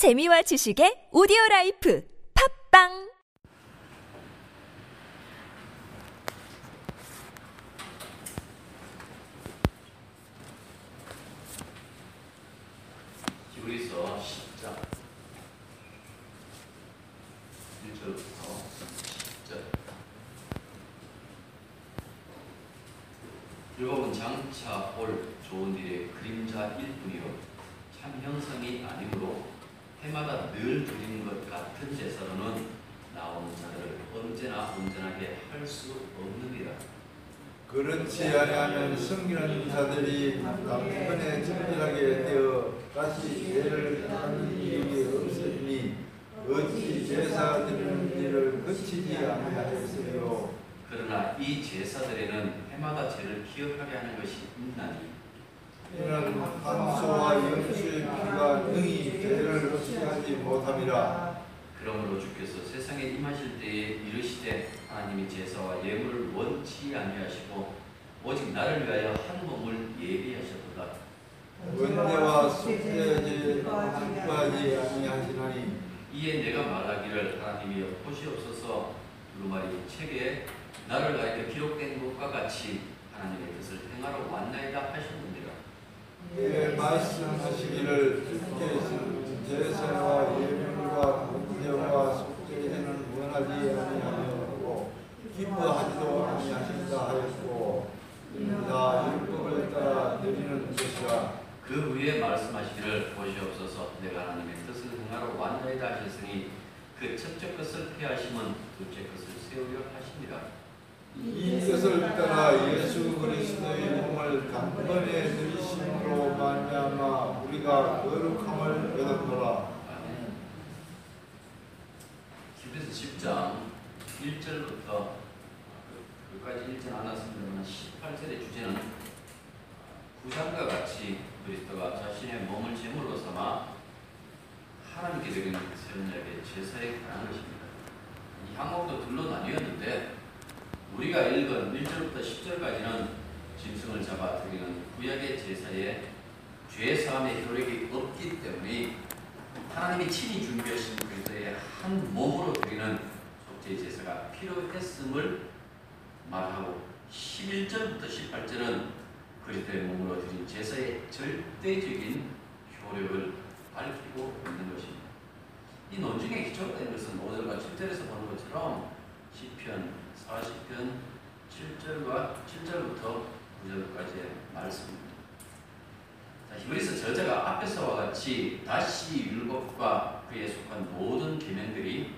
재미와 지식의 오디오 life. 팟빵 히브리서 10장 1절부터 10절 율법은 장차 올 좋은 일의 그림자일 뿐이요 참 형상이 아니므로 해마다 늘 드리는 것 같은 제사로는 나오는 자들을 언제나 온전하게 할 수 없느니라 그렇지 아니하면 성 기는 자들이 단번에 정결하게 되어 다시 죄를 하는 일이 없으니 어찌 제사 드리는 일을 그치지 아니하였으리요? 그러나 이 제사들에는 해마다 죄를 기억하게 하는 것이 있나니. 이는 한소와 영수의 피가 능히 죄를 없이 하지 못함이라. 그러므로 주께서 세상에 임하실 때에 이르시되 하나님이 제사와 예물을 원치 아니하시고 오직 나를 위하여 한 몸을 예비하셨도다. 원대와 속죄제 한까지 아니하시나니 이에 내가 말하기를 하나님이 보시옵소서 루마리 책에 나를 가리켜 기록된 것과 같이 하나님의 뜻을 행하러 왔나이다 하셨느니라. 예, 말씀하시기를 주께서 제사와 예물과 군대와 속죄제는 원하지 아니하고 기뻐하지도 아니하신다 하였고 다 율법을 따라 드리는 것이라 그 후에 말씀하시기를 보시옵소서 내가 하나님의 뜻을 행하러 왔나이다 하셨으니 그 첫째 것을 피하시면 둘째 것을 세우려 하십니다. 이 뜻을 따라 예수 그리스도의 몸을 단번에 들이심으로 말미암아 우리가 거룩함을 얻었노라 아멘. 히브리서 10장 1절부터 끝까지 읽지 않았습니다만 18절의 주제는 구장과 같이 그리스도가 자신의 몸을 제물로 삼아 하나님께 드리는 세련되게 제사에 관한 것입니다. 이 항목도 둘로 나뉘었는데 우리가 읽은 1절부터 10절까지는 짐승을 잡아 드리는 구약의 제사에 죄 사함의 효력이 없기 때문에 하나님이 친히 준비하신 그리스도의 한 몸으로 드리는 속죄 제사가 필요했음을 말하고 11절부터 18절은 그리스도의 몸으로 드린 제사의 절대적인 효력을 밝히고 있는 것입니다. 이 논증의 되는 것은 5절과 7절에서 보는 것처럼 시편 40편 7절과 7절부터 9절까지의 말씀입니다. 자, 히브리서 저자가 앞에서와 같이 다시 율법과 그에 속한 모든 계명들이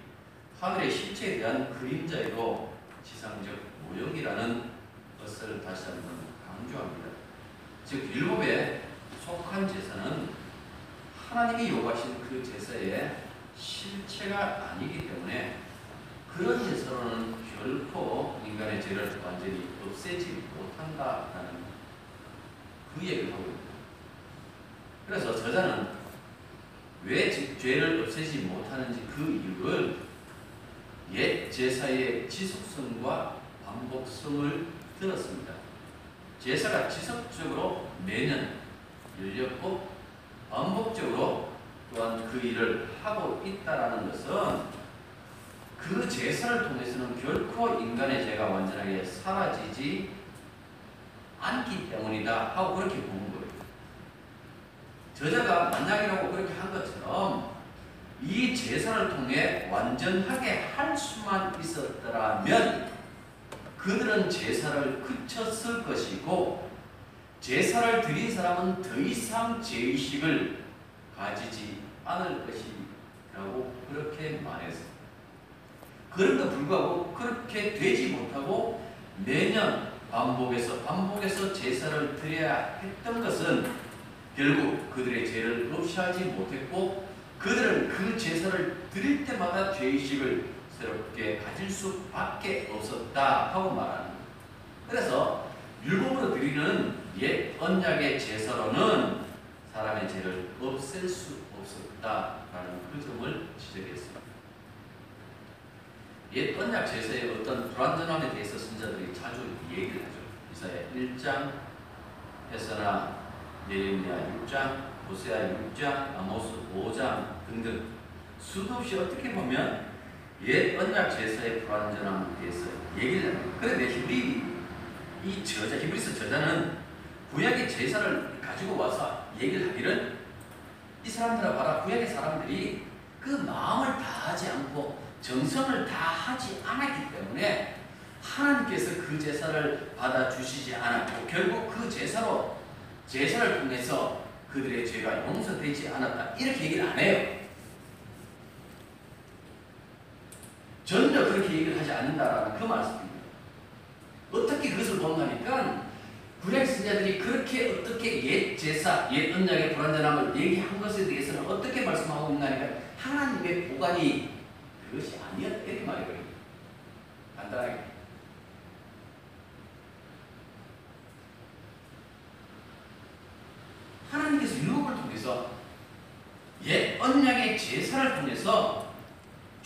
하늘의 실체에 대한 그림자이고 지상적 모형이라는 것을 다시 한번 강조합니다. 즉 율법에 속한 제사는 하나님이 요구하신 그 제사의 실체가 아니기 때문에 그런 제사로는 결코 인간의 죄를 완전히 없애지 못한다라는 그 얘기를 하고 있습니다. 그래서 저자는 왜 죄를 없애지 못하는지 그 이유를 옛 제사의 지속성과 반복성을 들었습니다. 제사가 지속적으로 매년 열렸고 반복적으로 또한 그 일을 하고 있다라는 것은 그 제사를 통해서는 결코 인간의 죄가 완전하게 사라지지 않기 때문이다 하고 그렇게 보는 거예요. 저자가 만약이라고 그렇게 한 것처럼 이 제사를 통해 완전하게 할 수만 있었더라면 그들은 제사를 그쳤을 것이고 제사를 드린 사람은 더 이상 죄의식을 가지지 않을 것이라고 그렇게 말했습니다. 그럼에도 불구하고 그렇게 되지 못하고 매년 반복해서 반복해서 제사를 드려야 했던 것은 결국 그들의 죄를 없이 하지 못했고 그들은 그 제사를 드릴 때마다 죄의식을 새롭게 가질 수밖에 없었다 하고 말하는. 그래서 율법으로 드리는 옛 언약의 제사로는 사람의 죄를 없앨 수 없었다라는 그 점을 지적했습니다. 옛 언약 제사의 어떤 불완전함에 대해서 선자들이 자주 얘기를 하죠. 이사야 1장 에서나 예레미야 6장, 호세아 6장, 아모스 5장, 등등 수도 없이 어떻게 보면 옛 언약 제사의 불완전함에 대해서 얘기를 합니다. 그런데 히브리 이 저자 히브리서 저자는 구약의 제사를 가지고 와서 얘기를 하기를 이 사람들아 봐라 구약의 사람들이 그 마음을 다하지 않고 정성을 다하지 않았기 때문에 하나님께서 그 제사를 받아 주시지 않았고 결국 그 제사로 제사를 통해서 그들의 죄가 용서되지 않았다 이렇게 얘기를 안 해요. 전혀 그렇게 얘기를 하지 않는다라는 그 말씀입니다. 어떻게 그것을 본다니까 구약 신자들이 그렇게 어떻게 옛 제사, 옛 언약의 불완전함을 얘기한 것에 대해서는 어떻게 말씀하고 있나니까 하나님의 보관이 그것이 아니었다 이렇게 말해버립니다. 간단하게. 하나님께서 율법을 통해서 옛 언약의 제사를 통해서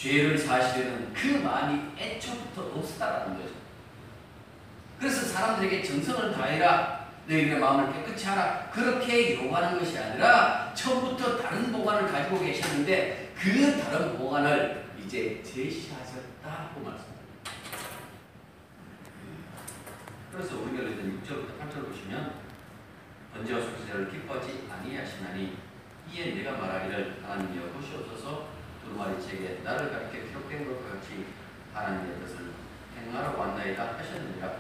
죄를 사시려는 그 마음이 애초부터 없었다라는 거죠. 그래서 사람들에게 정성을 다해라. 너희의 마음을 깨끗이 하라. 그렇게 요구하는 것이 아니라 처음부터 다른 보관을 가지고 계셨는데 그 다른 보관을 이제 제시하셨다고 말씀합니다. 그래서 우리가 일단 6절부터 8절 보시면 번제와 속죄를 기뻐하지 아니하시나니 이에 내가 말하기를 하나님이여 보시옵소서 두루마리책에 나를 가르쳐 기록된 것과 같이 하나님의 뜻을 행하러 왔나이다 하셨느니라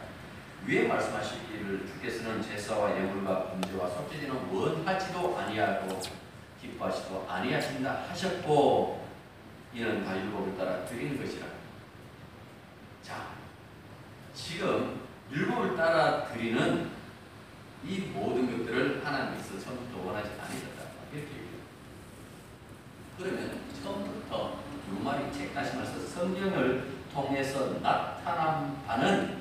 위에 말씀하시기를 주께서는 제사와 예물과 번제와 속죄제는 원하지도 아니하고 기뻐하시도 아니하신다 하셨고 이는 다 율법을 따라 드리는 것이라 자 지금 율법을 따라 드리는 이 모든 것들을 하나님께서 처음부터 원하지 얘기해요. 그러면 처음부터 두루마리 책 다시 말해서 성경을 통해서 나타난 바는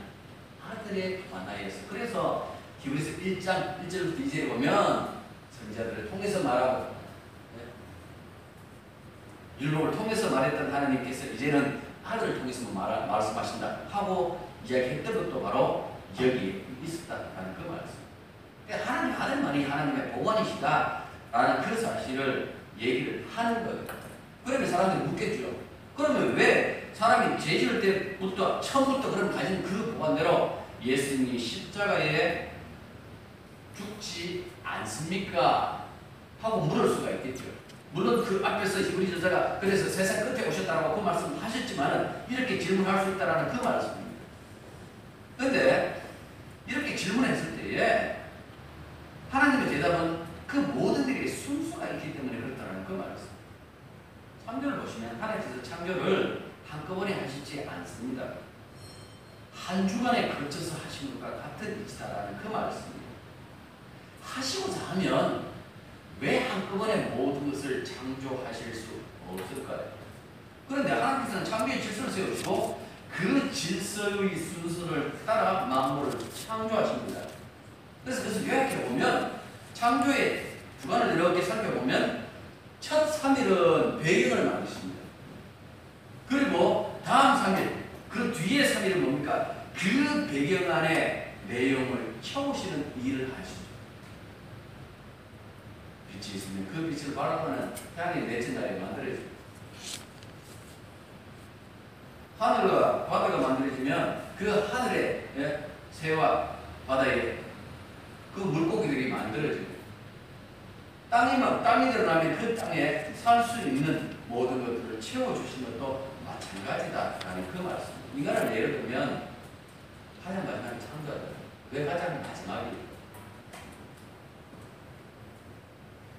아들의 관하였어. 그래서 히브리서 1장 1절부터 2절에 보면 선지자들을 통해서 말하고 네? 율법을 통해서 말했던 하나님께서 이제는 아들을 통해서 말, 말씀하신다 하고 이야기했던 것도 바로 여기에 있었다는 그 말씀. 그러니까 하나님 아들만이 하나님의 보관이시다라는 그 사실을 얘기를 하는 거예요. 그러면 사람들이 묻겠죠. 그러면 왜 사람이 죄 지을 때부터 처음부터 그럼 가진 그 보관대로 예수님이 십자가에 죽지 않습니까? 하고 물을 수가 있겠죠. 물론 그 앞에서 히브리 저자가 그래서 세상 끝에 오셨다고 그 말씀 하셨지만 이렇게 질문할 수 있다는 그 말씀입니다. 그런데 이렇게 질문했을 때에 하나님의 대답은 그 모든 일에 순수가 있기 그 말씀. 창조를 보시면 하나님께서 창조를 한꺼번에 하시지 않습니다. 한 주간에 걸쳐서 하신 것과 같은 일이다라는 그 말씀입니다. 하시고자 하면 왜 한꺼번에 모든 것을 창조하실 수 없을까요? 그런데 하나님께서는 창조의 질서를 세우시고 그 질서의 순서를 따라 만물을 창조하십니다. 그래서 그것을 요약해 보면 창조의 주관을 이렇게 살펴보면 첫 3일은 배경을 만드십니다. 그리고 다음 3일, 그 뒤에 3일은 뭡니까? 그 배경 안에 내용을 채우시는 일을 하시죠. 빛이 있으면 그 빛을 바라보는 태양이 내친 날에 만들어집니다. 하늘과 바다가 만들어지면 그 하늘에 예, 새와 바다에 그 물고기들이 만들어집니다. 땅이 막 땅이 드러나면 그 땅에 살 수 있는 모든 것들을 채워주시는 것도 마찬가지다라는 그 말씀. 인간을 예를 들면 가장 마지막에 창조하다. 왜 가장 마지막이에요?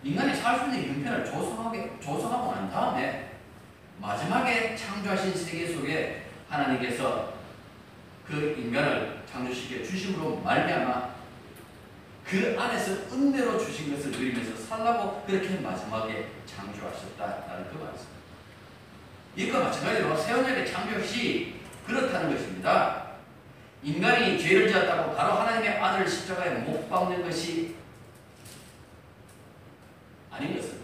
인간이 살 수 있는 형편을 조성하게, 조성하고 난 다음에 마지막에 창조하신 세계 속에 하나님께서 그 인간을 창조시켜 주심으로 말미암아 그 안에서 은혜로 주신 것을 누리면서 살라고 그렇게 마지막에 창조하셨다라는 그 말씀. 이것과 마찬가지로 새 언약의 창조 시 그렇다는 것입니다. 인간이 죄를 지었다고 바로 하나님의 아들을 십자가에 못 박는 것이 아닌 것은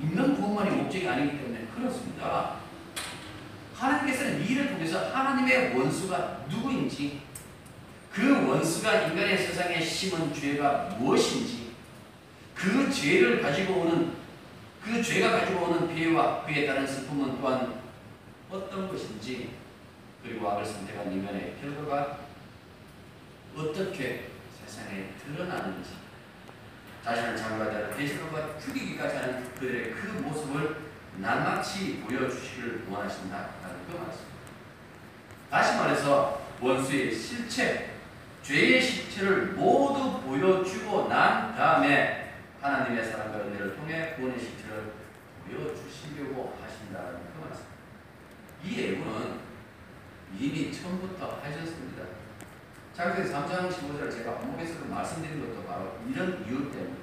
인간 구원만이 목적이 아니기 때문에 그렇습니다. 하나님께서는 이 일을 통해서 하나님의 원수가 누구인지 그 원수가 인간의 세상에 심은 죄가 무엇인지 그그 죄를 가지고 오는 그 죄가 가지고 오는 피해와 그에 따른 슬픔은 또한 어떤 것인지 그리고 악을 선택한 이면의 결과가 어떻게 세상에 드러나는지 자신을 장가자를 대신과 죽이기까지 하는 그들의 그 모습을 낱낱이 보여주시기를 원하신다라는 그 말씀. 다시 말해서 원수의 실체, 죄의 실체를 모두 보여주고 난 다음에 하나님의 사랑과 은혜를 통해 구원의 실체를 보여주시려고 하신다는 그 말씀. 이 예고는 이미 처음부터 하셨습니다. 창세기 3장 15절을 제가 반복해서 말씀드린 것도 바로 이런 이유 때문에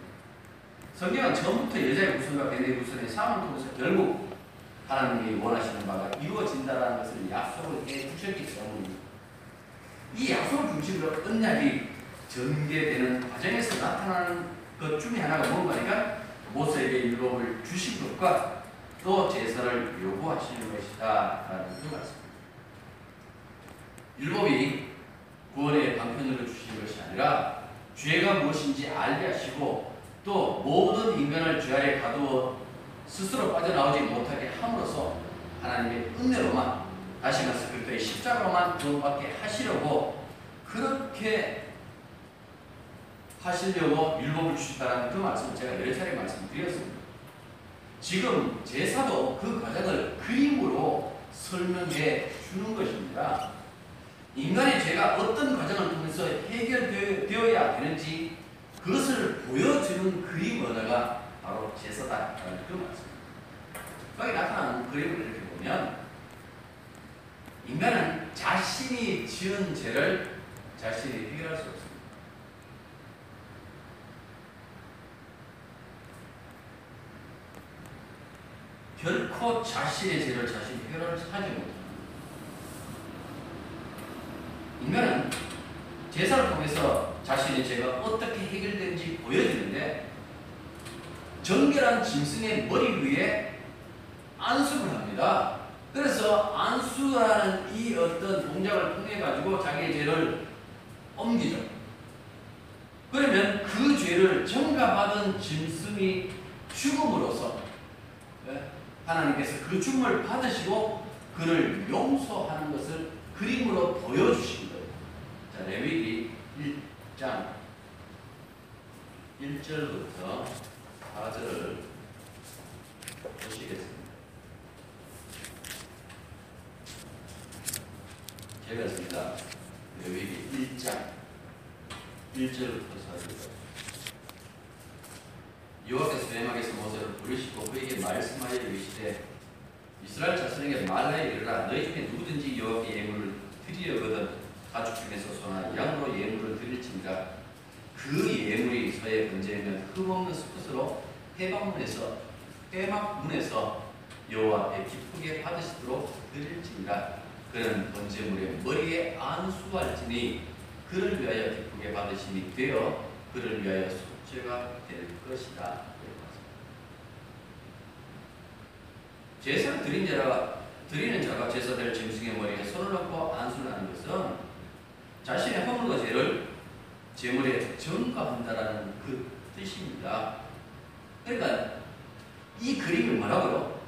성경은 처음부터 여자의 후손과 뱀의 후손의 싸움을 통해서 결국 하나님이 원하시는 바가 이루어진다는 것을 약속을 해 주셨기 때문입니다. 이 약속을 중심으로 언약이 전개되는 과정에서 나타나는 것 중에 하나가 뭔가니까 모세에게 율법을 주신 것과 또 제사를 요구하시는 것이다 라는 그 말씀입니다. 율법이 구원의 방편으로 주신 것이 아니라 죄가 무엇인지 알게 하시고 또 모든 인간을 죄 아래 가두어 스스로 빠져나오지 못하게 함으로써 하나님의 은혜로만 다시 말해서 그리스도의 십자가로만 구원받게 하시려고 그렇게 하시려고 율법을 주셨다는 그 말씀을 제가 여러 차례 말씀드렸습니다. 지금 제사도 그 과정을 그림으로 설명해 주는 것입니다. 인간의 죄가 어떤 과정을 통해서 해결되어야 되는지 그것을 보여주는 그림 언어가 바로 제사다 라는 그 말씀입니다. 거기 나타나는 그림을 이렇게 보면 인간은 자신이 지은 죄를 자신이 해결할 수 없습니다. 결코 자신의 죄를 자신이 해결하지 못합니다. 인간은 제사를 통해서 자신의 죄가 어떻게 해결되는지 보여주는데 정결한 짐승의 머리 위에 안수를 합니다. 그래서 안수라는 이 어떤 동작을 통해 가지고 자기의 죄를 옮기죠. 그러면 그 죄를 정가받은 짐승이 죽음으로써 예, 하나님께서 그 죽음을 받으시고 그를 용서하는 것을 그림으로 보여주신 거예요. 자, 레위기 1장 1절부터 4절을 보시겠습니다. 씁니다. 레위기 1장. 1절부터 4절. 여호와께서 뱀에게서 모세를 부르시고 그에게 말씀하여 이르시되 이스라엘 자손에게 말하여 이르라. 너희 중에 누구든지 여호와께 예물을 드리려거든 가축 중에서 소나 양으로 예물을 드릴지니라. 그 예물이 서에 번제면 흠없는 수컷으로 해방문에서 해막문에서 여호와 앞에 기쁘게 받으시도록 드릴지니라 그는 번제물의 머리에 안수할지니 그를 위하여 기쁘게 받으심이 되어 그를 위하여 속죄가 될 것이다. 제사를 드린 자가 드리는 자가 제사될 짐승의 머리에 손을 얹고 안수를 하는 것은 자신의 허물과 죄를 제물에 전가한다라는 그 뜻입니다. 그러니까 이 그림이 뭐라고요?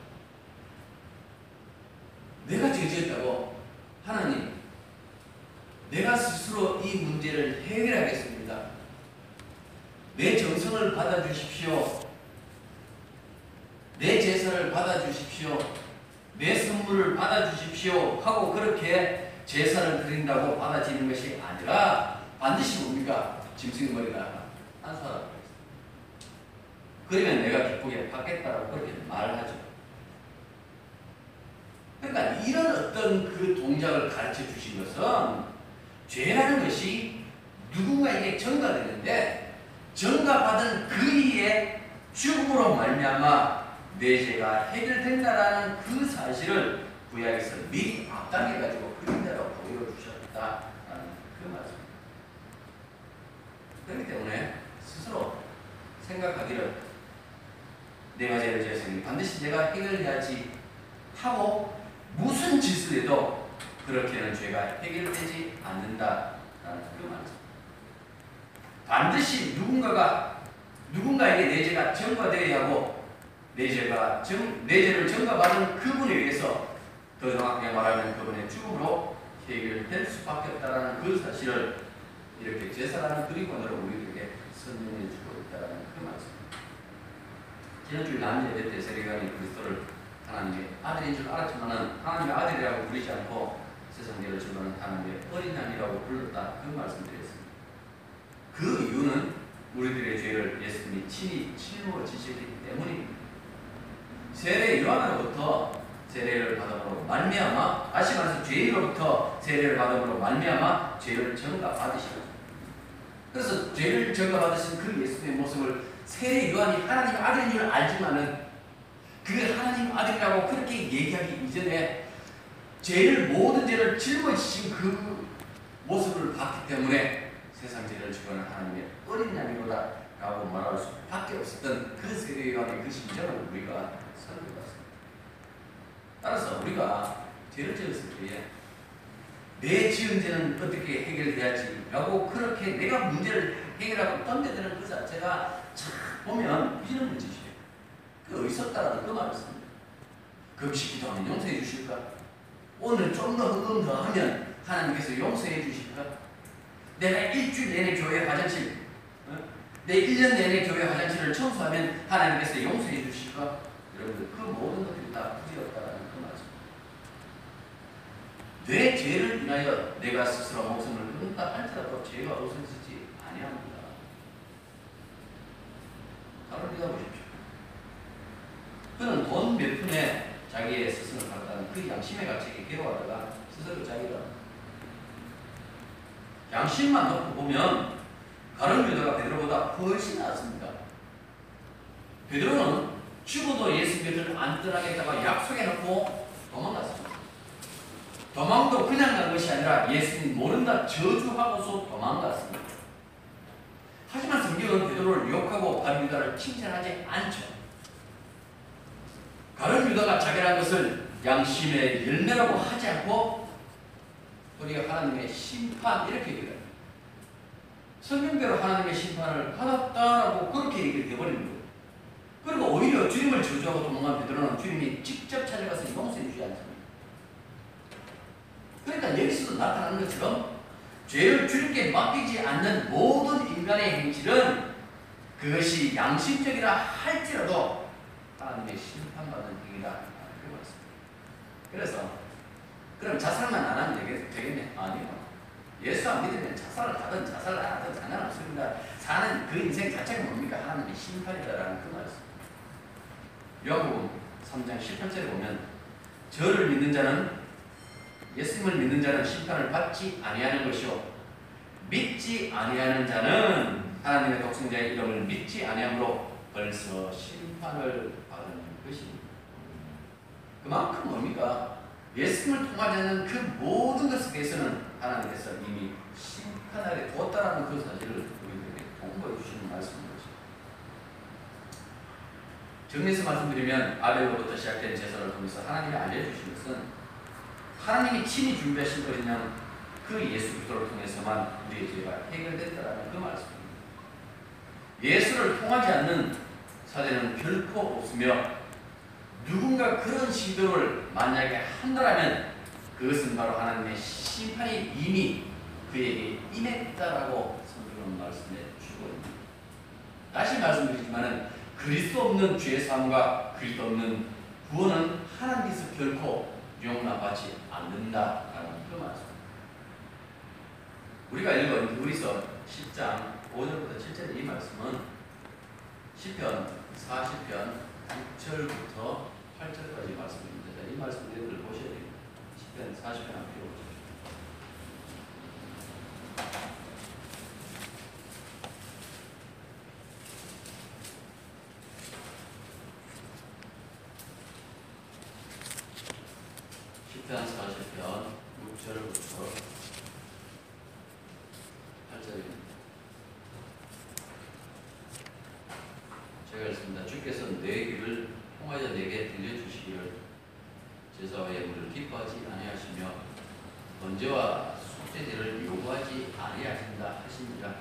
내가 죄지었다고 하나님 내가 스스로 이 문제를 해결하겠습니다. 내 정성을 받아주십시오. 내 제사를 받아주십시오. 내 선물을 받아주십시오. 하고 그렇게 제사를 드린다고 받아지는 것이 아니라 반드시 뭡니까? 짐승의 머리가 안수하라고 했어요. 그러면 내가 기쁘게 받겠다라고 그렇게 말하죠. 그러니까 이런 어떤 그 동작을 가르쳐 주신 것은 죄라는 것이 누군가에게 전가되는데 전가받은 그 이의 죽음으로 말미암아 내 죄가 해결된다라는 그 사실을 구약에서 미리 앞당겨 가지고 그림자로 보여주셨다라는 그 말씀. 그렇기 때문에 스스로 생각하기를 내가 죄를 지었으니 반드시 내가 해결해야지 하고 무슨 짓을 해도 그렇게는 죄가 해결되지 않는다라는 그 말씀. 반드시 누군가가 누군가에게 내 죄가 전가되어야 하고 내 죄가 정, 내 죄를 전가받은 그분에 의해서 더 정확하게 말하면 그분의 죽음으로 해결될 수밖에 없다는 그 사실을 이렇게 제사라는 그리고으로 우리에게 설명해 주고 있다는 그 말씀입니다. 지난주 남녀 예배 때 세례관이 그리스도를 하나님의 아들인 줄 알았지만은 하나님의 아들이라고 부르지 않고 세상 죄를 주는 하나님의 어린 양이라고 불렀다 그 말씀드렸습니다. 그 이유는 우리들의 죄를 예수님이 친히 칠로 지셨기 때문입니다. 세례 요한으로부터 세례를 받음으로 말미암아 다시 말해서 죄로부터 세례를 받음으로 말미암아 죄를 전가 받으시고 그래서 죄를 전가 받으신 그 예수님의 모습을 세례 요한이 하나님의 아들인 줄 알지만은 그 하나님 아들이라고 그렇게 얘기하기 이전에 죄를 모든 죄를 짊어지신 그 모습을 봤기 때문에 세상 죄를 주관하는 하나님의 어린 양이로다 라고 말할 수밖에 없었던 그 세례 요한의 그 심정을 우리가 살펴봤습니다. 따라서 우리가 죄를 지었을 때에 내 지은 죄는 어떻게 해결돼야지 라고 그렇게 내가 문제를 해결하고 던져드는 그 자체가 참 보면 이런 문제죠. 그 의석다라는 그 말을 씁니다. 금식 기도하면 용서해 주실까? 오늘 좀더 흑음 더 하면 하나님께서 용서해 주실까? 내가 일주일 내내 교회 화장실, 어? 내 1년 내내 교회 화장실을 청소하면 하나님께서 용서해 주실까? 여러분들 그 모든 것들이 다 부질없다라는 그 말씀. 내 죄를 인하여 내가 스스로 목숨을 끊다 할지라도 죄가 없어지지 아니합니다. 바로 보십시오. 그는 돈 몇 푼에 자기의 스승을 받았다는 그 양심의 가책에 괴로워하다가 스스로 자기가 양심만 놓고 보면 가룟 유다가 베드로보다 훨씬 낫습니다. 베드로는 죽어도 예수 곁을 안 떠나겠다고 약속해놓고 도망갔습니다. 도망도 그냥 간 것이 아니라 예수님 모른다 저주하고서 도망갔습니다. 하지만 성경은 베드로를 유혹하고 가룟 유다를 칭찬하지 않죠. 가룟 유다가 자결한 것을 양심의 열매라고 하지 않고 우리가 하나님의 심판 이렇게 얘기해요. 성경대로 하나님의 심판을 받았다라고 그렇게 얘기를 해버리는 거예요. 그리고 오히려 주님을 저주하고 도망간 베드로는 주님이 직접 찾아가서 용서해 주지 않습니다. 그러니까 여기서도 나타나는 것처럼 죄를 주님께 맡기지 않는 모든 인간의 행실은 그것이 양심적이라 할지라도 하나님의 심판받는 행위다. 그렇게 말습니다 그래서 그럼 자살만 안 하면 되겠, 되겠네? 아니요. 예수 안 믿으면 자살을 하든 자살을 안 하든 상관없습니다. 사는 그 인생 자체가 뭡니까? 하나님의 심판이다라는 그 말씀. 요한복음 3장 18절에 보면 저를 믿는 자는 예수님을 믿는 자는 심판을 받지 아니하는 것이요 믿지 아니하는 자는 하나님의 독생자의 이름을 믿지 아니함으로 벌써 심판을. 그만큼 뭡니까? 예수님을 통하지 않는 그 모든 것에 대해서는 하나님께서 이미 심판하게 두었다라는 그 사실을 우리들에게 통보해 주시는 말씀인 거죠. 정리해서 말씀드리면 아벨로부터 시작된 제사를 통해서 하나님이 알려주신 것은 하나님이 친히 준비하신 것이냐 그 예수 그리스도를 통해서만 우리의 죄가 해결된다라는 그 말씀입니다. 예수를 통하지 않는 사제는 결코 없으며 누군가 그런 시도를 만약에 한다면 그것은 바로 하나님의 심판이 이미 그에게 임했다라고 성경은 말씀해 주고 있습니다. 다시 말씀드리지만 그리스도 없는 죄 사함과 그리스도 없는 구원은 하나님께서 결코 용납하지 않는다라는 그 말씀. 우리가 읽은 우리서 10장 5절부터 7절의 이 말씀은 시편 40편 6절부터 8절까지 말씀입니다. 이 말씀 여러분들 보셔야 됩니다. 10편 40편 앞에 보죠. 시편 40편 6절부터 8절입니다. 제가 읽습니다. 주께서 내 귀를 통하여 내게 들려주시기를 제사와 예물을 기뻐하지 아니하시며 번제와 속죄제를 요구하지 아니하신다 하시니라.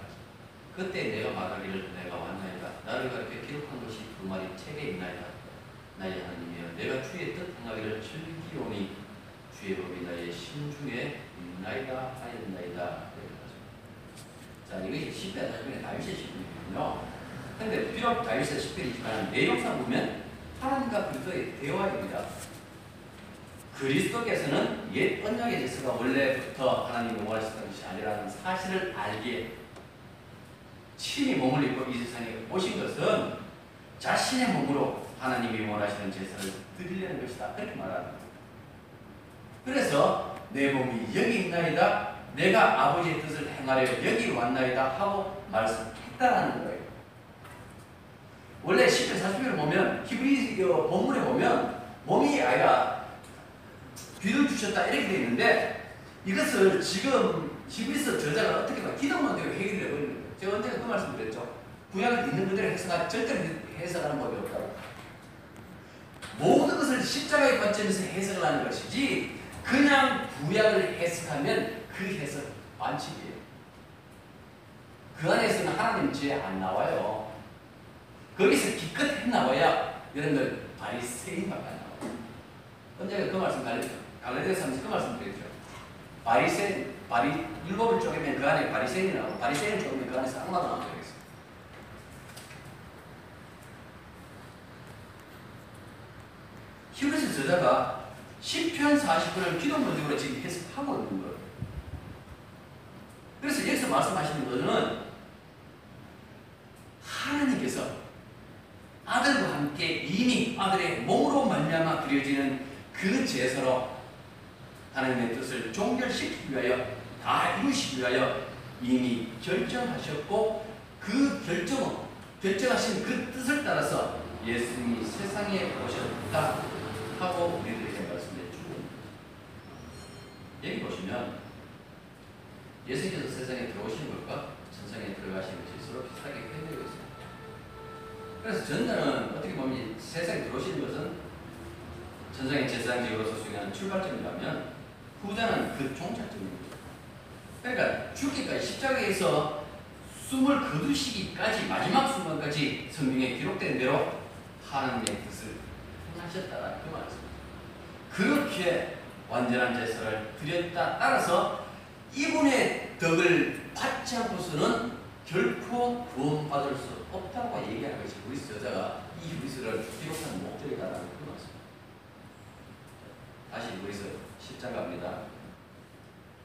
그때 내가 말하기를 내가 왔나이다. 나를 가르쳐 기록한 것이 그 말이 책에 있나이다. 나의 하나님이여 내가 주의 뜻 행하기를 즐기오니 주의 법이 나의 심중에 있나이다 하였나이다. 자 이것이 10편 40편의 다윗의 시편이거든요. 근데 비록 다윗의 시편이지만 내용상 보면 하나님과 그리스도의 대화입니다. 그리스도께서는 옛 언약의 제사가 원래부터 하나님이 원하셨던 것이 아니라는 사실을 알기에 친히 몸을 입고 이 세상에 오신 것은 자신의 몸으로 하나님이 원하시는 제사를 드리려는 것이다. 그렇게 거예요. 그래서 내 몸이 여기 있나이다. 내가 아버지의 뜻을 행하려 여기 왔나이다 하고 말씀했다라는 거예요. 원래 10편 40편을 보면 히브리 어, 본문에 보면 몸이 아니라 귀를 주셨다 이렇게 되어 있는데 이것을 지금 히브리서 저자가 어떻게 봐 기독론대로 해결해 버리는 거예요. 제가 언제가 그 말씀 드렸죠. 구약을 있는 그대로 해석하 절대로 해석하는 법이 없다고. 모든 것을 십자가의 관점에서 해석을 하는 것이지 그냥 구약을 해석하면 그 해석 반칙이에요. 그 안에서는 하나님 죄 안 나와요. 거기서 기껏 했나봐야 여러분들 바리새인밖에 안 나와요. 언제가 그 말씀 갈라디아서 하면서 그 말씀 드렸죠. 바리새인, 바리 율법을 쪼개면 그 안에 바리새인이 나오고 바리새인을 쪼개면 그 안에서 악마가 나오게 되겠어요. 히브리서 저자가 10편 40편을 기독론적으로 지금 해석하고 있는 거예요. 그래서 여기서 말씀하시는 것은 하나님께서 아들과 함께 이미 아들의 몸으로 말미암아 드려지는 그 제사로 하나님의 뜻을 종결시키기 위하여 다 이루시기 위하여 이미 결정하셨고 그 결정은 결정하신 그 뜻을 따라서 예수님이 세상에 오셨다 하고 우리들에게 말씀해 주고 여기 보시면 예수님께서 세상에 들어오신 것과 천상에 들어가신 것이 서로 비슷하게 표현되고 있습니다. 그래서 전자는 어떻게 보면 세상에 들어오시는 것은 천상의 제사장직으로서 수행하는 출발점이라면 후자는 그 종착점입니다. 그러니까 죽기까지 십자가에서 숨을 거두시기까지 마지막 순간까지 성경에 기록된 대로 하나님의 뜻을 행하셨다는 그 말입니다. 그렇게 완전한 제사를 드렸다 따라서 이분의 덕을 받지 않고서는 결코 구원받을 수 없다고 얘기하는 것이 우리 여자가 이 우리서를 기록한 목적이다라는 그 말씀입니다. 다시 우리서 10장 갑니다.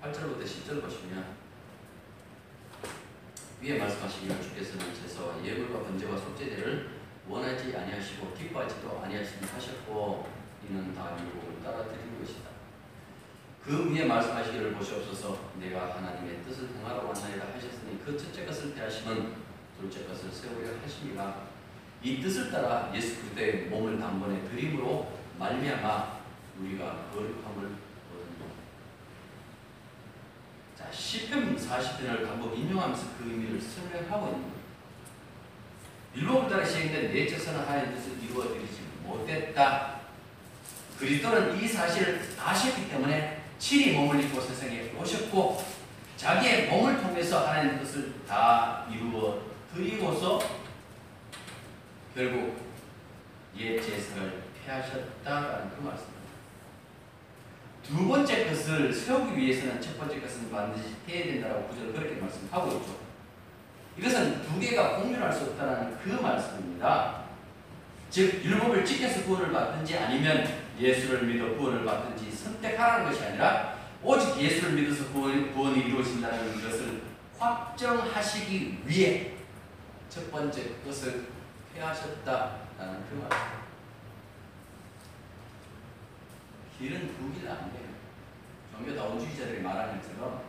8절부터 10절 보시면 위에 말씀하시기를 주께서는 제사와 예물과 번제와 속죄제를 원하지 아니하시고 기뻐하지도 아니하시니 하셨고 이는 다 율법을 따라 드린 것이다. 그 위에 말씀하시기를 보시옵소서 내가 하나님의 뜻을 행하러 왔나이다 하셨으니 그 첫째 것을 대하시면 둘째 것을 세우려 하십니다. 이 뜻을 따라 예수 그리스도의 몸을 단번에 드림으로 말미암아 우리가 거룩함을 얻는다. 자, 시편 40편을 반복 인용하면서 그 의미를 설명하고 있는 거예요. 따라 시행된 내적선을 하나님 뜻을 이루어드리지 못했다. 그리스도는 이 사실을 아셨기 때문에 친히 몸을 입고 세상에 오셨고 자기의 몸을 통해서 하나님의 뜻을 다 이루어 드리고서 결국 옛 제사를 폐하셨다라는 그 말씀입니다. 두 번째 것을 세우기 위해서는 첫 번째 것은 반드시 해야 된다라고 구절을 그렇게 말씀하고 있죠. 이것은 두 개가 공존할 수 없다는 그 말씀입니다. 즉 율법을 지켜서 구원을 받든지 아니면 예수를 믿어 구원을 받든지 선택하라는 것이 아니라 오직 예수를 믿어서 구원, 구원이 이루어진다는 것을 확정하시기 위해 첫 번째 것을 폐하셨다라는 그 말입니다. 길은 두길안 돼요. 종교다 원주의자들이 말하는 것처럼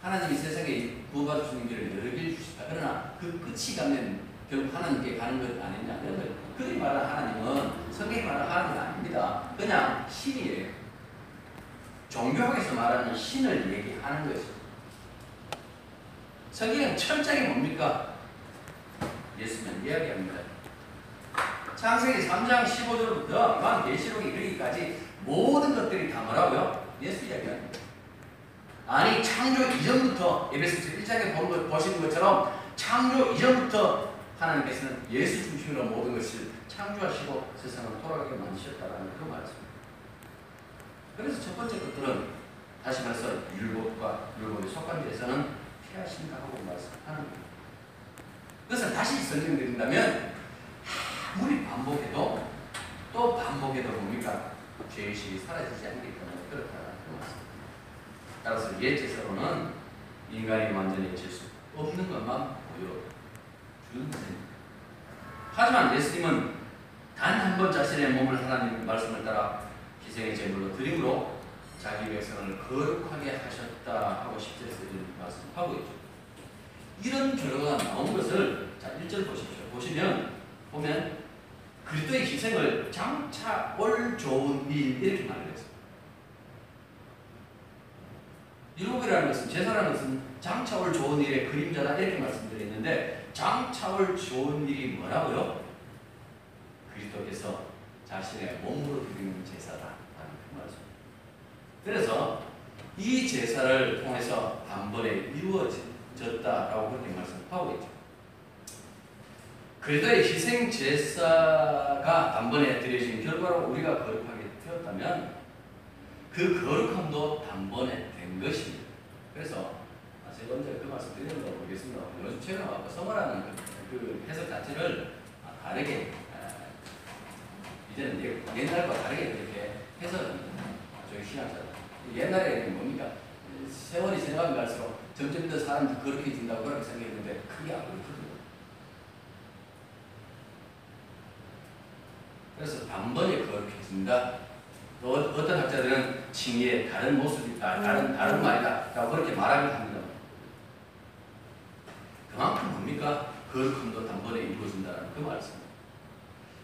하나님이 세상에 있는 길을 여러 길 주시다. 그러나 그 끝이 가면 결국 하나님께 가는 것 아니냐. 그런데 그들이 말하는 하나님은 성경이 말하는 하나님은 아닙니다. 그냥 신이에요. 종교학에서 말하는 신을 얘기하는 것이죠. 성경은 철저하게 뭡니까? 예수는 이야기합니다. 창세기 3장 15절부터 요한 계시록에 이르기까지 모든 것들이 다 뭐라고요? 예수 이야기합니다. 아니 창조 이전부터 에베소서 1장에 본 것, 보시는 것처럼 창조 이전부터 하나님께서는 예수 중심으로 모든 것을 창조하시고 세상을 돌아가게 만드셨다라는 그 말씀입니다. 그래서 첫 번째 것들은 다시 말해서 율법과 율법에 속한 데에서는 피하신다 하고 말씀하는 겁니다. 그래서 다시 설명드린다면 아무리 반복해도 또 반복해도 뭡니까? 죄의식이 사라지지 않기 때문에 그렇다는 그 말씀입니다. 따라서 예체서로는 인간이 완전히 해칠 수 없는 것만 보여주는 것입니다. 하지만 예수님은 단 한 번 자신의 몸을 하나님 말씀을 따라 희생의 제물로 드림으로 자기 백성을 거룩하게 하셨다 하고 10절에서 이런 말씀하고 있죠. 이런 결과가 나온 것을 자 1절 보십시오. 보시면 보면 그리스도의 희생을 장차 올 좋은 일 이렇게 말했어요. 율법이라는 것은 제사라는 것은 장차 올 좋은 일의 그림자다 이렇게 말씀드렸는데 장차 올 좋은 일이 뭐라고요? 그리스도께서 자신의 몸으로 드리는 제사다 라는 그 말씀. 그래서 이 제사를 통해서 단번에 이루어졌다라고 그렇게 말씀하고 있죠. 그리스도의 희생 제사가 단번에 드려진 결과로 우리가 거룩하게 되었다면 그 거룩함도 단번에 된 것입니다. 그래서 제가 언제 그 말씀 드렸는지 모르겠습니다. 요즘 최근 와서 성어라는 그, 그 해석 자체를 다르게 아, 이제는 예- 옛날과 다르게 그렇게 해석합니다. 저희 신학자 옛날에는 뭡니까 세월이 지나가면 갈수록 점점 더 사람들이 거룩해진다고 그렇게 생각했는데 그게 안 그렇거든요. 그래서 단번에 거룩해진다. 또 어- 어떤 학자들은 칭의의 다른 모습이다, 다른 다른 말이다 라고 그렇게 말하기도 합니다. 그만큼 뭡니까 거룩함도 단번에 이루어진다는 그 말씀입니다.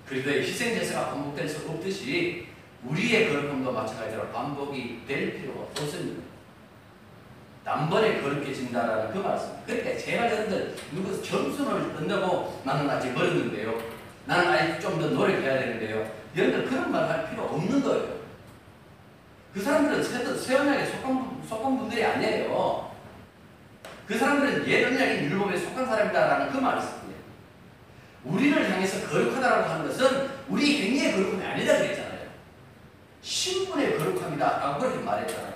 그리스도의 희생 제사가 반복될 수 없듯이 우리의 거룩함도 마찬가지로 반복이 될 필요가 없습니다. 단번에 거룩해진다라는 그 말씀. 그러니까 제발 여러분들 누구 점수를 뜬다고 나는 아직 멀었는데요. 나는 아직 좀 더 노력해야 되는데요. 여러분들 그런 말 할 필요 없는 거예요. 그 사람들은 언약에 속한, 분- 속한 분들이 아니에요. 그 사람들은 옛 언약인 율법에 속한 사람이다라는 그 말씀이에요. 우리를 향해서 거룩하다라고 하는 것은 우리 행위의 거룩함이 아니다 그랬잖아요. 신분의 거룩함이다라고 그렇게 말했잖아요.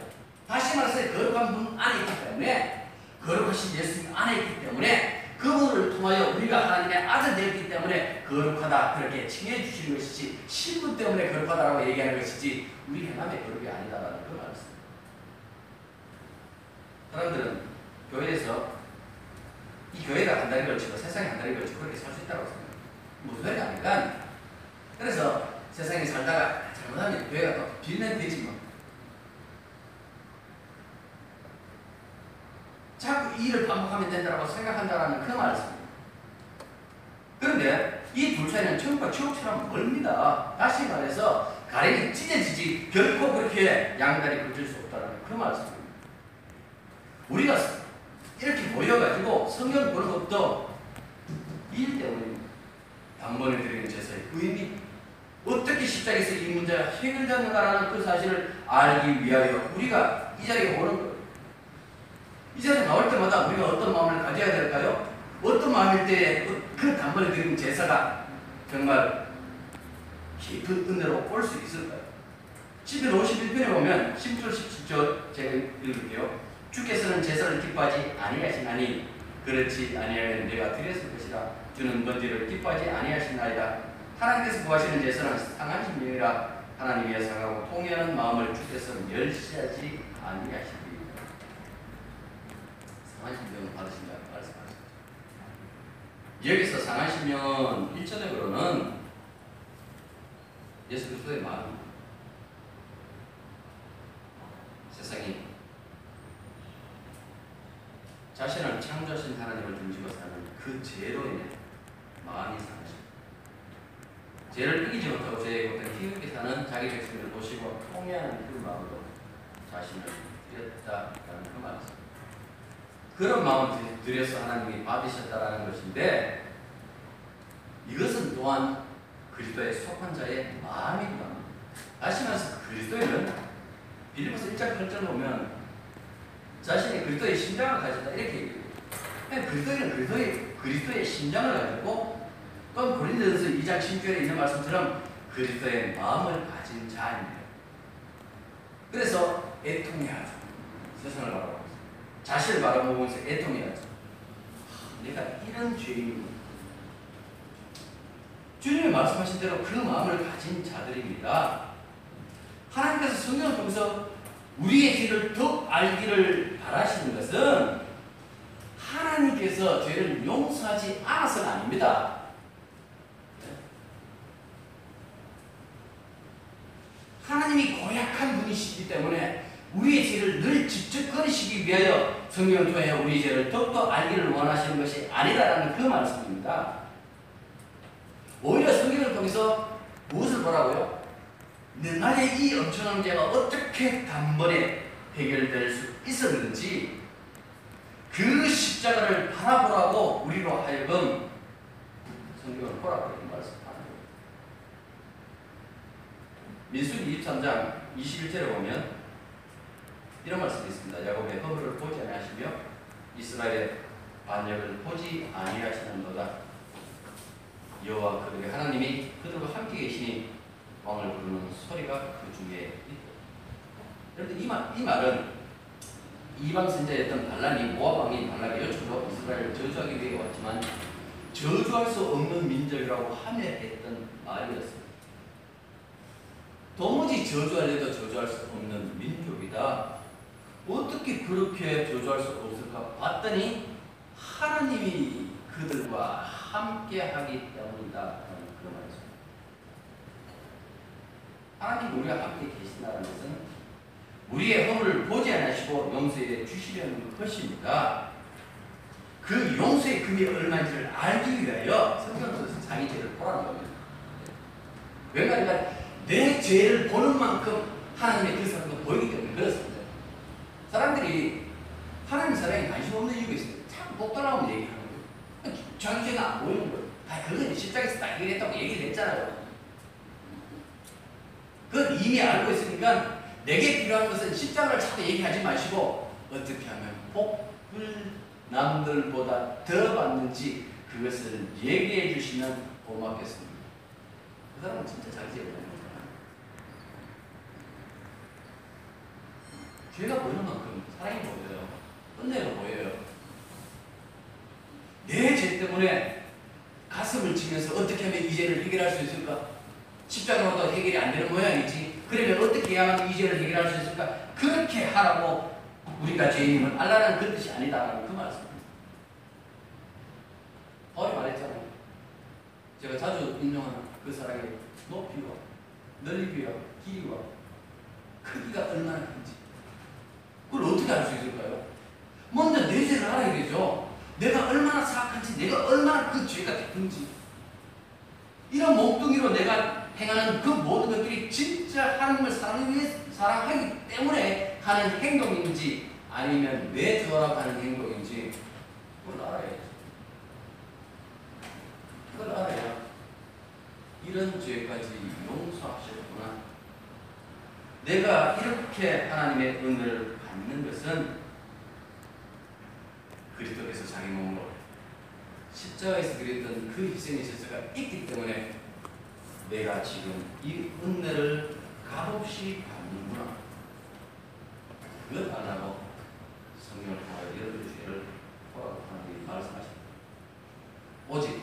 다시 말해서 거룩한 분 안에 있기 때문에 거룩하신 예수님 안에 있기 때문에 그분을 통하여 우리가 하나님의 아들 되었기 때문에 거룩하다 그렇게 칭해 주시는 것이지 신분 때문에 거룩하다라고 얘기하는 것이지 우리 행함의 거룩이 아니다라는 그 말씀. 사람들은 교회에서 이 교회가 한 달이 걸치고 한 달이 걸치고 그렇게 살 수 있다고 생각해요. 무슨 소리 아니까 그래서 세상에 살다가 잘못하면 교회가 또 빌면 되지 뭐. 자꾸 이 일을 반복하면 된다고 생각한다라는 그 말씀입니다. 그런데 이 둘 사이는 천국과 지옥처럼 멀습니다. 다시 말해서 가랭이 찢어지지 결코 그렇게 양다리 걸칠 수 없다는 그 말씀입니다. 우리가 이렇게 모여가지고 성경 보는 것도 이일 때문입니다. 단번에 드리는 제사의 의미 어떻게 십자가에서 이 문제가 해결되는가라는 그 사실을 알기 위하여 우리가 이 자리에 오는 거예요. 이 자리에 나올 때마다 우리가 어떤 마음을 가져야 될까요? 어떤 마음일 때에 그- 그 단번에 드리는 제사가 정말 깊은 은혜로 올 수 있을까요? 11, 51편에 보면 10절, 17절 제가 읽을게요. 주께서는 제사를 기뻐하지 아니하시나니 그렇지 아니하면 내가 드렸을 것이라 주는 번제를 기뻐하지 아니하시나이다. 하나님께서 구하시는 제사는 상한 심령이라 하나님이 예상하고 통회하는 마음을 주께서 멸시하지 아니하시리이다. 상한 심령을 받으신다고 말씀하셨죠. 여기서 상한 심령은 일전적으로는 예수 그리스도의 마음 세상이 자신을 창조하신 하나님을 중심으로 사는 그 죄로 인해 마음이 상하십니다. 죄를 이기지 못하고 죄에 못한 힘있게 사는 자기 백성을 보시고 통회하는 그 마음으로 자신을 드렸다라는 그 말씀. 그런 마음을 들여서 하나님이 받으셨다라는 것인데 이것은 또한 그리스도의 속한 자의 마음이구나. 다시 말해서 그리스도인은 빌리포스 1장 8절 보면 자신이 그리스도의 심장을 가진다 이렇게 얘기해요. 그냥 그리스도인은 그리스도의 그리스도의 심장을 가지고 또 고린도전서 2장 10절에 있는 말씀처럼 그리스도의 마음을 가진 자입니다. 그래서 애통해야죠. 세상을 바라보면서 자신을 바라보면서 애통해야죠. 하, 내가 이런 죄인이구나. 주님이 말씀하신 대로 그 마음을 가진 자들입니다. 하나님께서 성경을 통해서 우리의 죄를 더 알기를 바라시는 것은 하나님께서 죄를 용서하지 않아서가 아닙니다. 하나님이 고약한 분이시기 때문에 우리의 죄를 늘 끊으시기 위하여 성경을 통해 우리 죄를 더욱더 알기를 원하시는 것이 아니다라는 그 말씀입니다. 오히려 성경을 통해서 무엇을 보라고요? 나의 이 엄청난 죄가 어떻게 단번에 해결될 수 있었는지 그 십자가를 바라보라고 우리로 하여금 성경을 보라고 말씀하는 거예요. 민수기 23장 21절에 보면 이런 말씀이 있습니다. 야곱의 허물을 보지 아니하시며 이스라엘의 반역을 보지 아니하시는도다. 여호와 그들의 하나님이 그들과 함께 계시니 왕을 부르는 소리가 그 중에. 그런데 이, 말, 이 말은 이방 선자였던 발란이 모압 왕인 발락의 요청으로 이스라엘을 저주하기 위해 왔지만 저주할 수 없는 민족이라고 하며 했던 말이었습니다. 도무지 저주하려도 저주할 수 없는 민족이다. 어떻게 그렇게 저주할 수 없을까 봤더니 하나님이 그들과 함께 하기 때문이다. 그런 말이죠. 하나님 우리가 함께 계신다는 것은 우리의 허물을 보지 않으시고 용서해 주시려는 것입니다. 그 용서의 금이 얼마인지를 알기 위하여 성경에서 자기 죄를 보라는 겁니다. 왜냐하면 내 죄를 보는 만큼 하나님의 그 사랑도 보이기 때문에 그렇습니다. 사람들이 하나님 사랑에 관심 없는 이유가 있어요. 참 똑똑하면 얘기하는 거예요. 자기 죄가 안 보이는 거예요. 아, 그건 십자가에서 다 해결했다고 얘기를 했잖아요. 그건 이미 알고 있으니까 내게 필요한 것은 십자가를 자꾸 얘기하지 마시고 어떻게 하면 복을 남들보다 더 받는지 그것을 얘기해 주시면 고맙겠습니다. 그 사람은 진짜 거잖아요. 죄가 보이는 만큼 사랑이 보여요. 은혜가 보여요. 내 죄 때문에 가슴을 치면서 어떻게 하면 이 죄를 해결할 수 있을까? 십자가로도 해결이 안 되는 모양이지. 그러면 어떻게 해야만 이 죄를 해결할 수 있을까? 그렇게 하라고 우리가 죄인임을 알라는 그 뜻이 아니다라는 그 말씀입니다. 바울이 말했잖아요. 제가 자주 인용하는 그 사랑의 높이와 넓이와 길이와 크기가 얼마나 큰지 그걸 어떻게 알 수 있을까요? 먼저 내 죄를 알아야 되죠. 내가 얼마나 사악한지, 내가 얼마나 그 죄가 깊은지. 이런 몽둥이로 내가 행하는 그 모든 것들이 진짜 하나님을 사랑하기, 때문에 하는 행동인지 아니면 내 죄라고 하는 행동인지 그걸 알아야죠. 그걸 알아야 이런 죄까지 용서하셨구나. 내가 이렇게 하나님의 은혜를 받는 것은 그리스도께서 자기 몸으로 십자가에서 드렸던 그 희생의 제사가 있기 때문에 내가 지금 이 은혜를 값없이 받는구나. 그것 알라고 성경을 통하여 여러분의 죄를 보라고 하나님이 말씀하십니다. 오직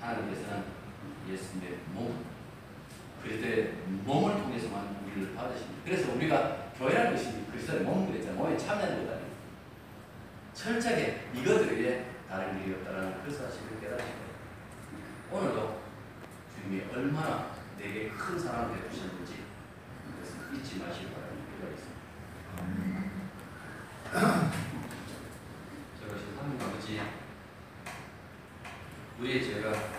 하나님께서는 예수님의 몸, 그리스도의 몸을 통해서만 우리를 받으십니다. 그래서 우리가 교회라는 것이 그리스도의 몸 그랬잖아요. 몸에 참여하는 것 아니에요. 철저하게 이것들 위해 다른 길이 없다는 그 사실을 깨닫습니다. 오늘도 주님이 얼마나 내게 큰 사랑을 베푸셨는지 그것을 잊지 마시기 바랍니다. 기도하겠습니다. 저것이 하나님 아버지 우리의 죄가